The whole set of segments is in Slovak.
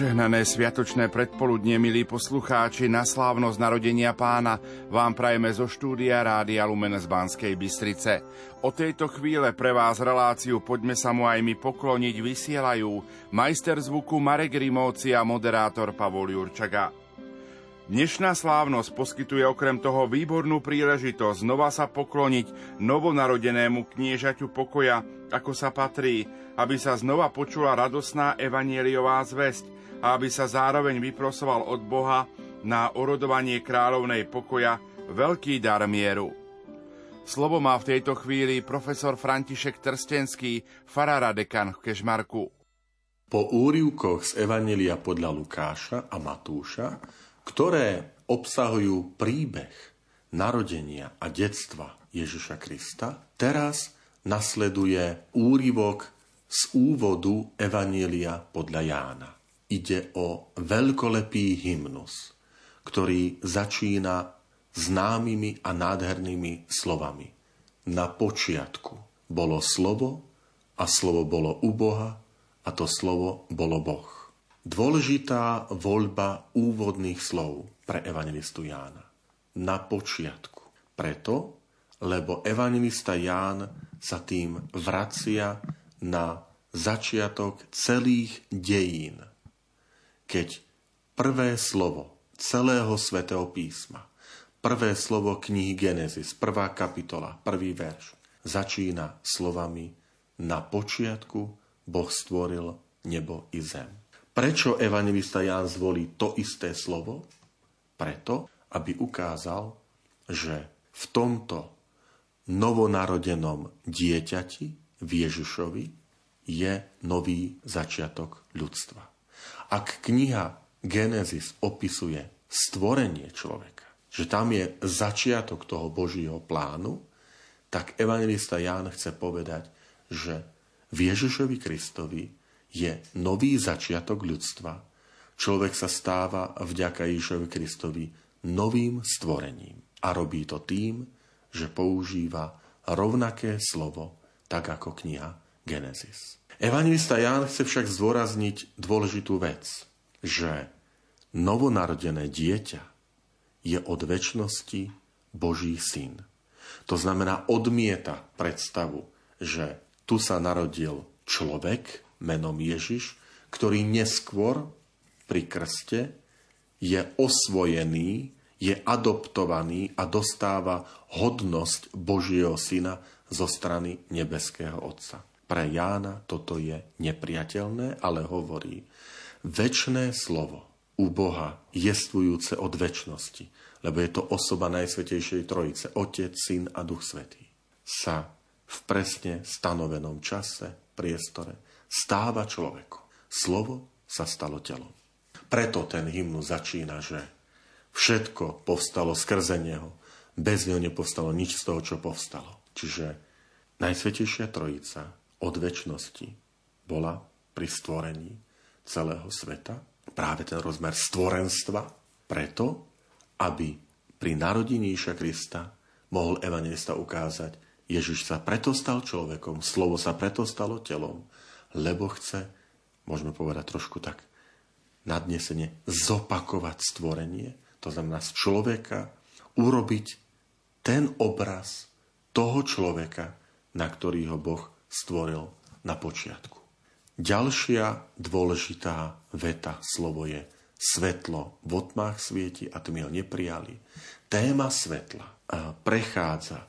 Požehnané sviatočné predpoludne, milí poslucháči, na slávnosť narodenia pána vám prajeme zo štúdia Rádia Lumen z Banskej Bystrice. O tejto chvíle pre vás reláciu Poďme sa mu aj my pokloniť vysielajú majster zvuku Marek Rimovci a moderátor Pavol Jurčaga. Dnešná slávnosť poskytuje okrem toho výbornú príležitosť znova sa pokloniť novonarodenému kniežaťu pokoja, ako sa patrí, aby sa znova počula radosná evanieliová zväzť a aby sa zároveň vyprosoval od Boha na orodovanie kráľovnej pokoja veľký dar mieru. Slovo má v tejto chvíli profesor František Trstenský, farára dekan v Kežmarku. Po úrivkoch z Evanelia podľa Lukáša a Matúša ktoré obsahujú príbeh narodenia a detstva Ježiša Krista, teraz nasleduje úryvok z úvodu Evanielia podľa Jána. Ide o veľkolepý hymnus, ktorý začína známymi a nádhernými slovami. Na počiatku bolo slovo a slovo bolo u Boha a to slovo bolo Boh. Dôležitá voľba úvodných slov pre evangelistu Jána. Na počiatku. Preto, lebo evangelista Ján sa tým vracia na začiatok celých dejín. Keď prvé slovo celého svätého písma, prvé slovo knihy Genesis, prvá kapitola, prvý verš, začína slovami Na počiatku Boh stvoril nebo i zem. Prečo evangelista Ján zvolí to isté slovo? Preto, aby ukázal, že v tomto novonarodenom dieťati, v Ježišovi, je nový začiatok ľudstva. Ak kniha Genesis opisuje stvorenie človeka, že tam je začiatok toho Božího plánu, tak evangelista Ján chce povedať, že v Ježišovi Kristovi je nový začiatok ľudstva. Človek sa stáva vďaka Ježišovi Kristovi novým stvorením. A robí to tým, že používa rovnaké slovo, tak ako kniha Genesis. Evangelista Ján chce však zdôrazniť dôležitú vec, že novonarodené dieťa je od väčšnosti Boží syn. To znamená, odmieta predstavu, že tu sa narodil človek, menom Ježiš, ktorý neskôr pri krste je osvojený, je adoptovaný a dostáva hodnosť Božieho syna zo strany nebeského Otca. Pre Jána toto je nepriateľné, ale hovorí, väčšné slovo u Boha jestvujúce od väčšnosti, lebo je to osoba Najsvetejšej Trojice, Otec, Syn a Duch Svetý, sa v presne stanovenom čase, priestore stáva človeku. Slovo sa stalo telom. Preto ten hymnu začína, že všetko povstalo skrze neho. Bez neho nepovstalo nič z toho, čo povstalo. Čiže Najsvetejšia Trojica od väčšnosti bola pri stvorení celého sveta. Práve ten rozmer stvorenstva. Preto, aby pri narodení Iša Krista mohol evangelista ukázať, Ježiš sa preto stal človekom, slovo sa preto stalo telom, lebo chce, môžeme povedať trošku tak, nadnesene zopakovať stvorenie, to znamená z človeka urobiť ten obraz toho človeka, na ktorý ho Boh stvoril na počiatku. Ďalšia dôležitá veta, slovo je svetlo v otmách svieti a tmy ho neprijali. Téma svetla prechádza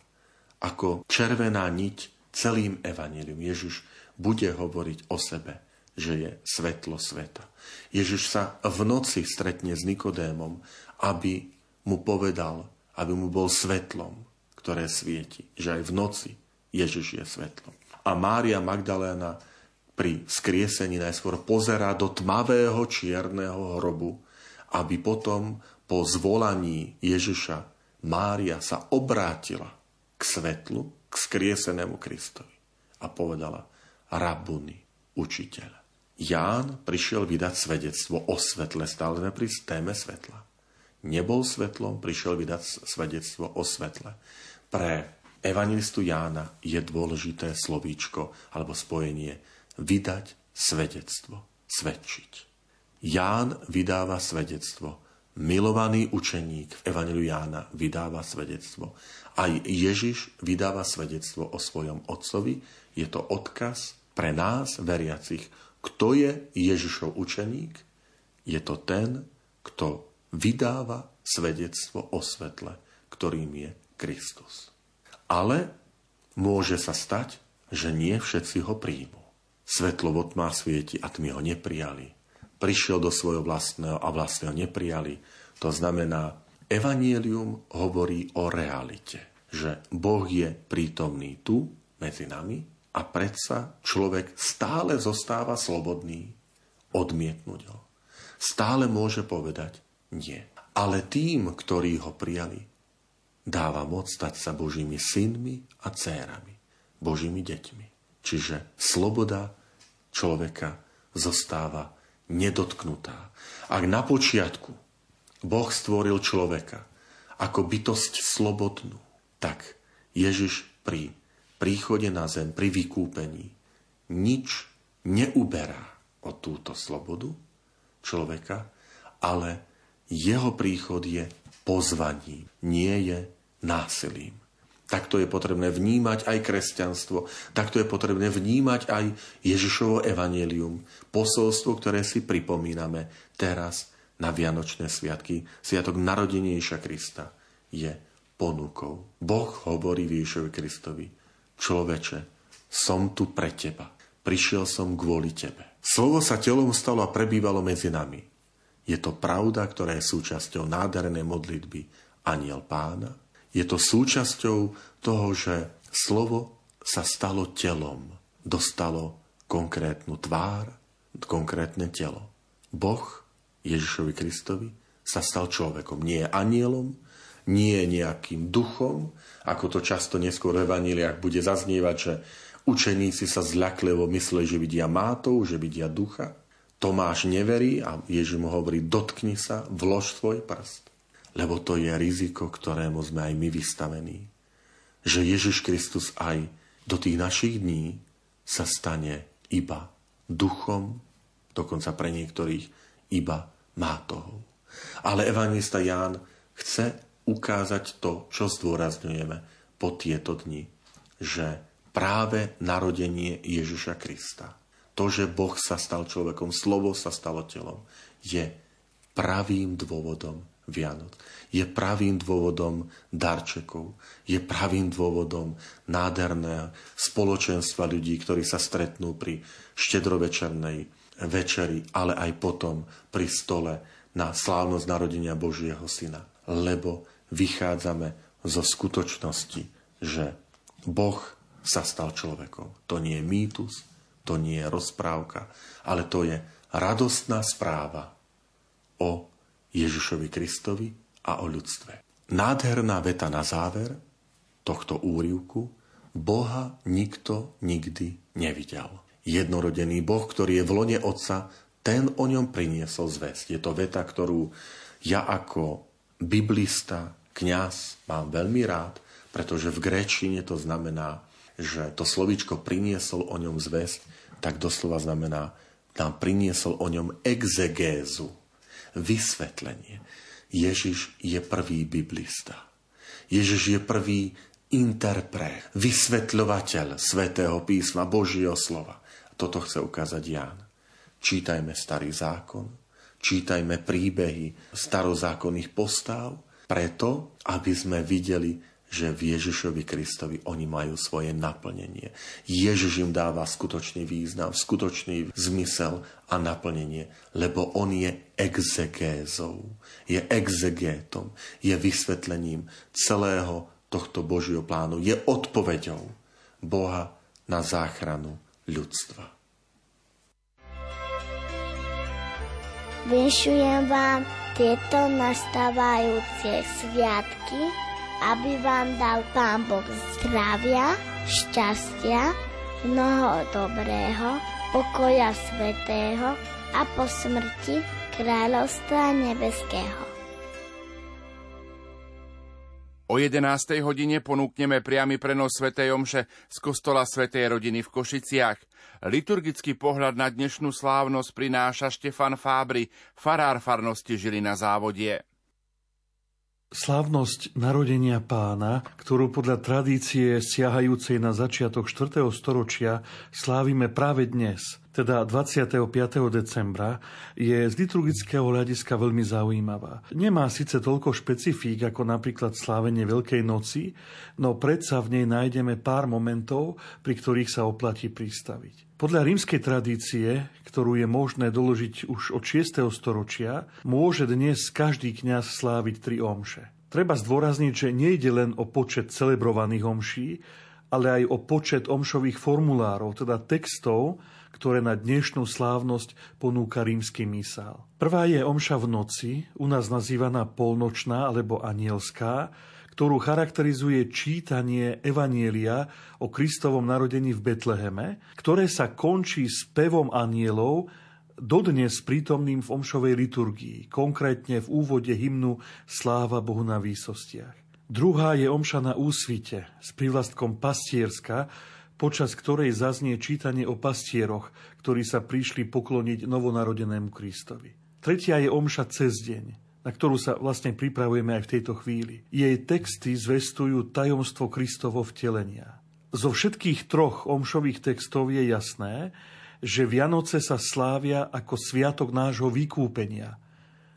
ako červená niť celým evanílium. Ježiš bude hovoriť o sebe, že je svetlo sveta. Ježiš sa v noci stretne s Nikodémom, aby mu povedal, aby mu bol svetlom, ktoré svieti. Že aj v noci Ježiš je svetlom. A Mária Magdaléna pri skriesení najskôr pozerá do tmavého čierneho hrobu, aby potom po zvolaní Ježiša Mária sa obrátila k svetlu, k skriesenému Kristovi a povedala, rabuni, učiteľ. Ján prišiel vydať svedectvo o svetle, stále sme pri téme svetla. Nebol svetlom, prišiel vydať svedectvo o svetle. Pre evangelistu Jána je dôležité slovíčko alebo spojenie vydať svedectvo, svedčiť. Ján vydáva svedectvo. Milovaný učeník v Evangeliu Jána vydáva svedectvo. Aj Ježiš vydáva svedectvo o svojom otcovi. Je to odkaz pre nás, veriacich. Kto je Ježišov učeník? Je to ten, kto vydáva svedectvo o svetle, ktorým je Kristus. Ale môže sa stať, že nie všetci ho príjmu. Svetlo vo tmách svieti a tmy ho neprijali. Prišiel do svojho vlastného a vlastného neprijali. To znamená, Evangelium hovorí o realite, že Boh je prítomný tu, medzi nami, a predsa človek stále zostáva slobodný odmietnúť ho. Stále môže povedať nie. Ale tým, ktorí ho prijali, dáva moc stať sa Božími synmi a dcérami, Božími deťmi. Čiže sloboda človeka zostáva nedotknutá. Ak na počiatku Boh stvoril človeka ako bytosť slobodnú, tak Ježiš pri príchode na zem, pri vykúpení nič neuberá o túto slobodu človeka, ale jeho príchod je pozvaním, nie je násilím. Takto je potrebné vnímať aj kresťanstvo, takto je potrebné vnímať aj Ježišovo evanelium, posolstvo, ktoré si pripomíname teraz na Vianočné sviatky. Sviatok narodenejša Krista je ponukou. Boh hovorí Ježišovi Kristovi, človeče, som tu pre teba. Prišiel som kvôli tebe. Slovo sa telom stalo a prebývalo medzi nami. Je to pravda, ktorá je súčasťou nádhernej modlitby Aniel pána, je to súčasťou toho, že slovo sa stalo telom, dostalo konkrétnu tvár, konkrétne telo. Boh Ježišovi Kristovi sa stal človekom. Nie anielom, nie nejakým duchom, ako to často neskôr v evaníliách bude zaznievať, že učeníci sa zľaklivo mysleli, že vidia mátov, že vidia ducha. Tomáš neverí a Ježiš mu hovorí, dotkni sa, vlož svoj prst lebo to je riziko, ktorému sme aj my vystavení. Že Ježiš Kristus aj do tých našich dní sa stane iba duchom, dokonca pre niektorých iba mátohou. Ale evangelista Ján chce ukázať to, čo zdôrazňujeme po tieto dni, že práve narodenie Ježiša Krista, to, že Boh sa stal človekom, slovo sa stalo telom, je pravým dôvodom Vianoc. Je pravým dôvodom darčekov. Je pravým dôvodom nádherného spoločenstva ľudí, ktorí sa stretnú pri štedrovečernej večeri, ale aj potom pri stole na slávnosť narodenia Božieho Syna. Lebo vychádzame zo skutočnosti, že Boh sa stal človekom. To nie je mýtus, to nie je rozprávka, ale to je radostná správa o Ježišovi Kristovi a o ľudstve. Nádherná veta na záver tohto úrivku Boha nikto nikdy nevidel. Jednorodený Boh, ktorý je v lone Otca, ten o ňom priniesol zväzť. Je to veta, ktorú ja ako biblista, kňaz mám veľmi rád, pretože v gréčine to znamená, že to slovíčko priniesol o ňom zväzť, tak doslova znamená, nám priniesol o ňom exegézu vysvetlenie. Ježiš je prvý biblista. Ježiš je prvý interpret, vysvetľovateľ svätého písma, Božieho slova. Toto chce ukázať Ján. Čítajme starý zákon, čítajme príbehy starozákonných postáv, preto, aby sme videli že v Ježišovi Kristovi oni majú svoje naplnenie. Ježiš im dáva skutočný význam, skutočný zmysel a naplnenie, lebo on je exegézou, je exegétom, je vysvetlením celého tohto Božieho plánu, je odpoveďou Boha na záchranu ľudstva. Vyšujem vám tieto nastávajúce sviatky, aby vám dal Pán Boh zdravia, šťastia, mnoho dobrého, pokoja svetého a po smrti kráľovstva nebeského. O 11. hodine ponúkneme priamy prenos Sv. Omše z kostola Svetej rodiny v Košiciach. Liturgický pohľad na dnešnú slávnosť prináša Štefan Fábry, farár farnosti žili na závodie. Slávnosť narodenia pána, ktorú podľa tradície siahajúcej na začiatok 4. storočia slávime práve dnes, teda 25. decembra, je z liturgického hľadiska veľmi zaujímavá. Nemá síce toľko špecifík ako napríklad slávenie Veľkej noci, no predsa v nej nájdeme pár momentov, pri ktorých sa oplatí pristaviť. Podľa rímskej tradície, ktorú je možné doložiť už od 6. storočia, môže dnes každý kňaz sláviť tri omše. Treba zdôrazniť, že nejde len o počet celebrovaných omší, ale aj o počet omšových formulárov, teda textov, ktoré na dnešnú slávnosť ponúka rímsky mísal. Prvá je omša v noci, u nás nazývaná polnočná alebo anielská, ktorú charakterizuje čítanie Evanielia o Kristovom narodení v Betleheme, ktoré sa končí s pevom anielov, dodnes prítomným v omšovej liturgii, konkrétne v úvode hymnu Sláva Bohu na výsostiach. Druhá je omša na úsvite s privlastkom pastierska, počas ktorej zaznie čítanie o pastieroch, ktorí sa prišli pokloniť novonarodenému Kristovi. Tretia je omša cez deň, na ktorú sa vlastne pripravujeme aj v tejto chvíli. Jej texty zvestujú tajomstvo Kristovo vtelenia. Zo všetkých troch omšových textov je jasné, že Vianoce sa slávia ako sviatok nášho vykúpenia,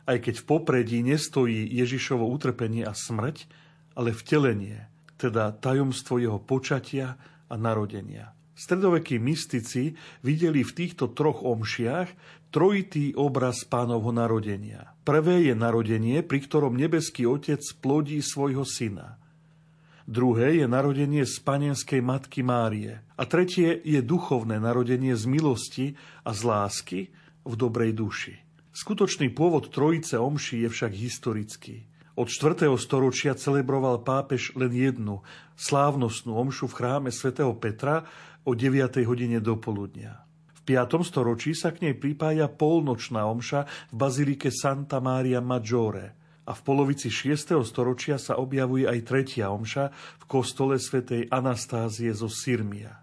aj keď v popredí nestojí Ježišovo utrpenie a smrť, ale vtelenie, teda tajomstvo jeho počatia a narodenia. Stredovekí mystici videli v týchto troch omšiach trojitý obraz pánovho narodenia. Prvé je narodenie, pri ktorom nebeský otec plodí svojho syna. Druhé je narodenie z panenskej matky Márie. A tretie je duchovné narodenie z milosti a z lásky v dobrej duši. Skutočný pôvod trojice omši je však historický. Od 4. storočia celebroval pápež len jednu, slávnostnú omšu v chráme svätého Petra o 9. hodine do poludnia. 5. storočí sa k nej pripája polnočná omša v bazilike Santa Maria Maggiore a v polovici 6. storočia sa objavuje aj tretia omša v kostole svätej Anastázie zo Sirmia.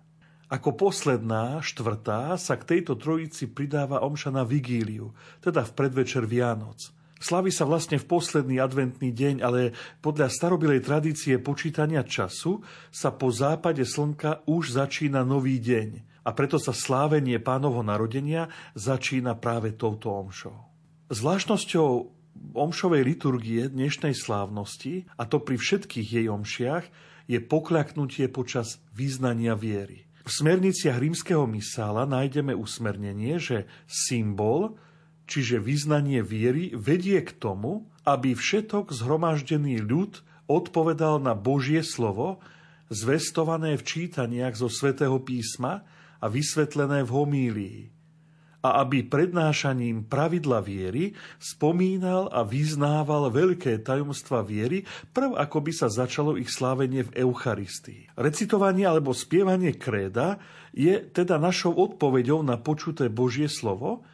Ako posledná, štvrtá, sa k tejto trojici pridáva omša na vigíliu, teda v predvečer Vianoc. Slaví sa vlastne v posledný adventný deň, ale podľa starobilej tradície počítania času sa po západe slnka už začína nový deň – a preto sa slávenie pánovho narodenia začína práve touto omšou. Zvláštnosťou omšovej liturgie dnešnej slávnosti, a to pri všetkých jej omšiach, je pokľaknutie počas význania viery. V smerniciach rímskeho misála nájdeme usmernenie, že symbol, čiže vyznanie viery, vedie k tomu, aby všetok zhromaždený ľud odpovedal na Božie slovo, zvestované v čítaniach zo svätého písma a vysvetlené v homílii. A aby prednášaním pravidla viery spomínal a vyznával veľké tajomstva viery, prv ako by sa začalo ich slávenie v Eucharistii. Recitovanie alebo spievanie kréda je teda našou odpoveďou na počuté Božie slovo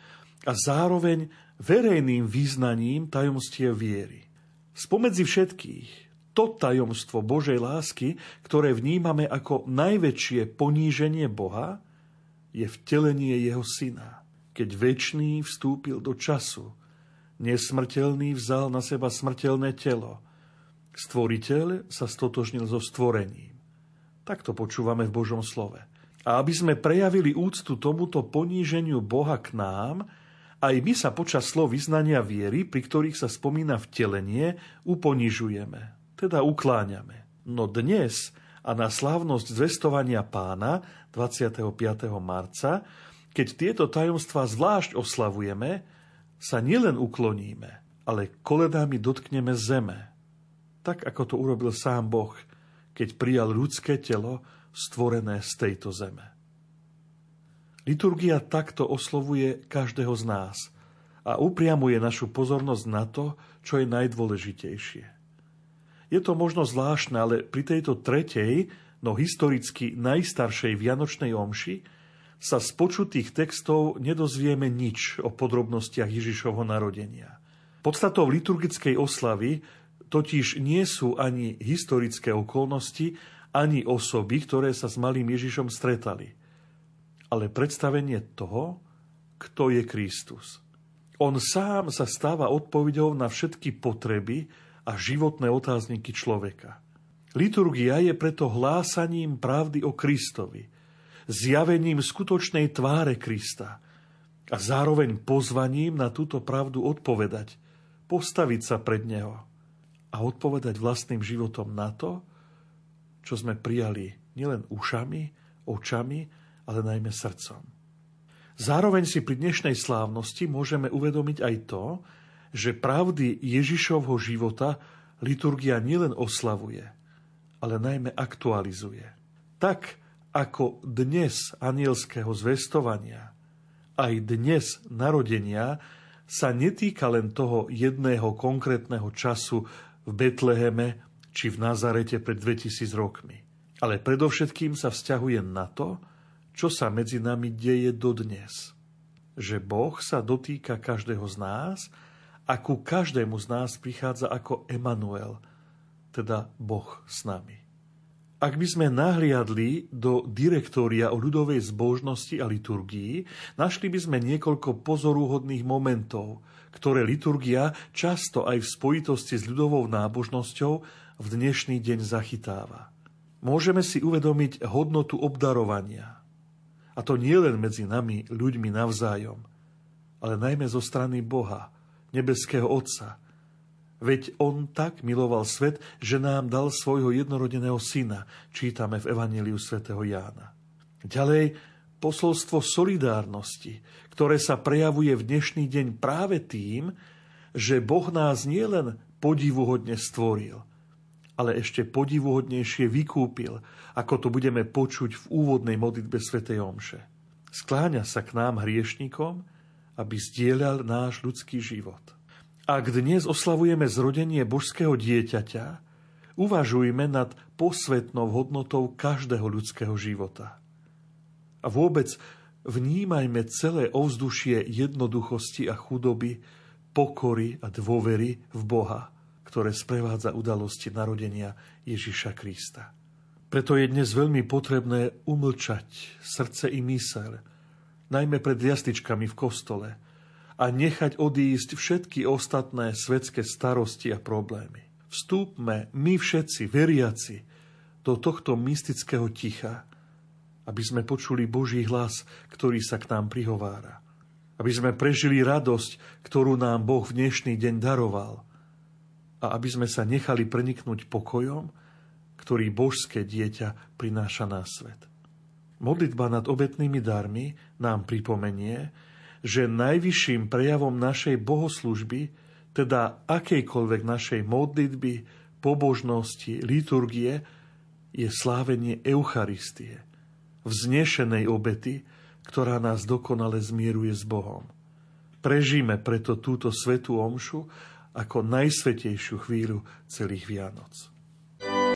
a zároveň verejným význaním tajomstie viery. Spomedzi všetkých to tajomstvo Božej lásky, ktoré vnímame ako najväčšie poníženie Boha, je vtelenie jeho syna. Keď väčší vstúpil do času, nesmrteľný vzal na seba smrteľné telo. Stvoriteľ sa stotožnil so stvorením. Tak to počúvame v Božom slove. A aby sme prejavili úctu tomuto poníženiu Boha k nám, aj my sa počas slov vyznania viery, pri ktorých sa spomína vtelenie, uponižujeme, teda ukláňame. No dnes a na slávnosť zvestovania pána 25. marca, keď tieto tajomstvá zvlášť oslavujeme, sa nielen ukloníme, ale koledami dotkneme zeme, tak ako to urobil sám Boh, keď prijal ľudské telo stvorené z tejto zeme. Liturgia takto oslovuje každého z nás a upriamuje našu pozornosť na to, čo je najdôležitejšie. Je to možno zvláštne, ale pri tejto tretej, no historicky najstaršej Vianočnej omši sa z počutých textov nedozvieme nič o podrobnostiach Ježišovho narodenia. Podstatou liturgickej oslavy totiž nie sú ani historické okolnosti, ani osoby, ktoré sa s malým Ježišom stretali, ale predstavenie toho, kto je Kristus. On sám sa stáva odpovedou na všetky potreby a životné otázniky človeka. Liturgia je preto hlásaním pravdy o Kristovi, zjavením skutočnej tváre Krista a zároveň pozvaním na túto pravdu odpovedať, postaviť sa pred Neho a odpovedať vlastným životom na to, čo sme prijali nielen ušami, očami, ale najmä srdcom. Zároveň si pri dnešnej slávnosti môžeme uvedomiť aj to, že pravdy Ježišovho života liturgia nielen oslavuje, ale najmä aktualizuje. Tak ako dnes anielského zvestovania, aj dnes narodenia sa netýka len toho jedného konkrétneho času v Betleheme či v Nazarete pred 2000 rokmi. Ale predovšetkým sa vzťahuje na to, čo sa medzi nami deje dodnes. Že Boh sa dotýka každého z nás a ku každému z nás prichádza ako Emanuel, teda Boh s nami. Ak by sme nahliadli do direktória o ľudovej zbožnosti a liturgii, našli by sme niekoľko pozorúhodných momentov, ktoré liturgia často aj v spojitosti s ľudovou nábožnosťou v dnešný deň zachytáva. Môžeme si uvedomiť hodnotu obdarovania. A to nie len medzi nami, ľuďmi navzájom, ale najmä zo strany Boha, nebeského Otca, Veď on tak miloval svet, že nám dal svojho jednorodeného syna, čítame v Evangeliu svätého Jána. Ďalej, posolstvo solidárnosti, ktoré sa prejavuje v dnešný deň práve tým, že Boh nás nielen podivuhodne stvoril, ale ešte podivuhodnejšie vykúpil, ako to budeme počuť v úvodnej modlitbe svätej Omše. Skláňa sa k nám hriešnikom, aby zdieľal náš ľudský život. Ak dnes oslavujeme zrodenie božského dieťaťa, uvažujme nad posvetnou hodnotou každého ľudského života. A vôbec vnímajme celé ovzdušie jednoduchosti a chudoby, pokory a dôvery v Boha, ktoré sprevádza udalosti narodenia Ježiša Krista. Preto je dnes veľmi potrebné umlčať srdce i myseľ, najmä pred jasličkami v kostole – a nechať odísť všetky ostatné svetské starosti a problémy. Vstúpme my všetci, veriaci, do tohto mystického ticha, aby sme počuli Boží hlas, ktorý sa k nám prihovára. Aby sme prežili radosť, ktorú nám Boh v dnešný deň daroval. A aby sme sa nechali preniknúť pokojom, ktorý božské dieťa prináša na svet. Modlitba nad obetnými darmi nám pripomenie, že najvyšším prejavom našej bohoslužby, teda akejkoľvek našej modlitby, pobožnosti, liturgie, je slávenie Eucharistie, vznešenej obety, ktorá nás dokonale zmieruje s Bohom. Prežíme preto túto svetú omšu ako najsvetejšiu chvíľu celých Vianoc.